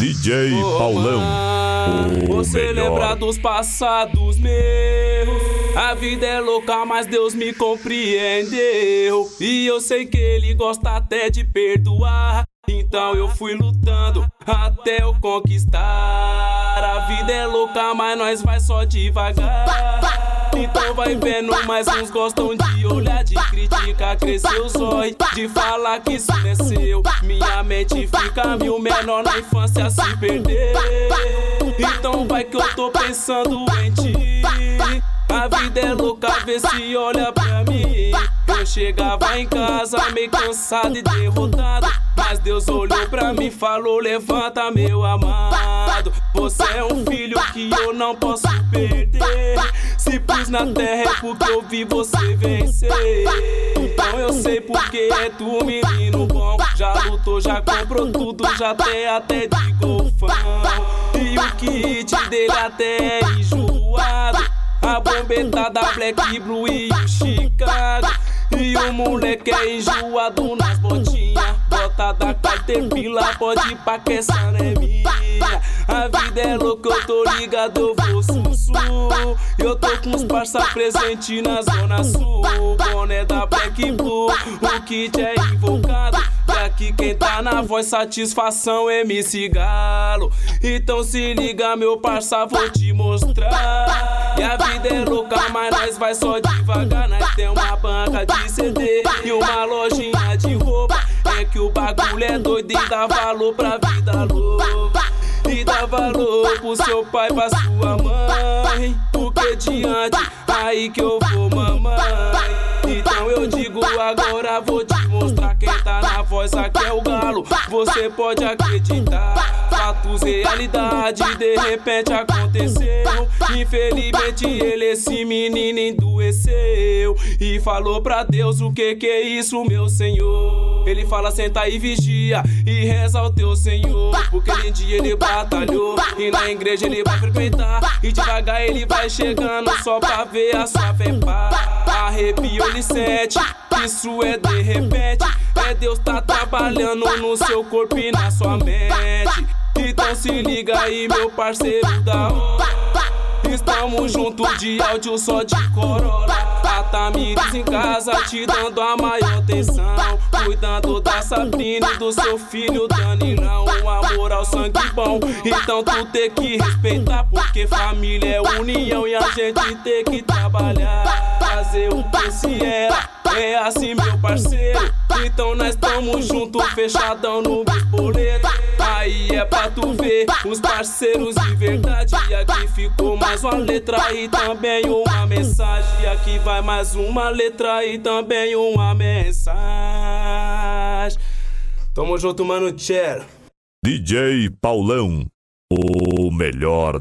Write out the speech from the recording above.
DJ Ô, Paulão. mãe, o Você melhor. lembra dos passados meus? A vida é louca, mas Deus me compreendeu. E eu sei que Ele gosta até de perdoar. Então eu fui lutando até eu conquistar. A vida é louca, mas nós vai só devagar. Então vai vendo, mas uns gostam de olhar, de criticar, crescer os olhos, de falar que isso não é seu. Minha mente fica mil menor na infância se perder. Então vai que eu tô pensando em ti. A vida é louca, vê se olha pra mim. Eu chegava em casa meio cansado e derrotado. Mas Deus olhou pra mim e falou: Levanta, meu amado. Você é um filho que eu não posso perder. Se pus na terra é porque eu vi você vencer. Então eu sei porque é tu, menino bom. Já lutou, já comprou tudo, já tem até de golfão. E o kit dele até é enjoado. A bombeta da Black Blue e o Chicago. E o moleque é enjoado nas botinhas. Bota da Caterpillar, pode ir pra que essa não é minha. A vida é louca, eu tô ligado, eu vou sussu. Eu tô com os parça presente na zona sul. Boné da Black Blue, o kit é invocado. E aqui quem tá na voz, satisfação MC Galo. Então se liga, meu parça, vou te mostrar. E a vida é louca, mas nós vai só devagar. Nós tem uma banca de CD e uma lojinha o bagulho é doido e dá valor pra vida louca. E dá valor pro seu pai, pra sua mãe. Porque diante, aí que eu vou, mamãe. Então eu digo agora, vou te mostrar quem tá na voz, aqui é o galo. Você pode acreditar. Fatos, realidade, de repente aconteceu. Infelizmente ele, esse menino, endoeceu. E falou pra Deus o que que é isso, meu senhor. Ele fala, senta e vigia e reza ao teu senhor. Porque em dia ele batalhou e na igreja ele vai frequentar. E devagar ele vai chegando só pra ver a sua fé pá. Arrepio ele sente, isso é de repente. É Deus tá trabalhando no seu corpo e na sua mente. Então se liga aí, meu parceiro da hora. Estamos juntos de áudio só de corolla. A Tamires em casa te dando a maior atenção. Cuidando da Sabrina e do seu filho Danilão. Um amor ao sangue bom. Então tu tem que respeitar. Porque família é união e a gente tem que trabalhar. Fazer o que se era. É assim, meu parceiro. Então nós estamos juntos, fechadão no espoleto. Aí é pra tu ver os parceiros de verdade. E aqui ficou mais uma letra e também uma mensagem. E aqui vai mais uma letra e também uma mensagem. Tamo junto, mano, Tchelo. DJ Paulão. O melhor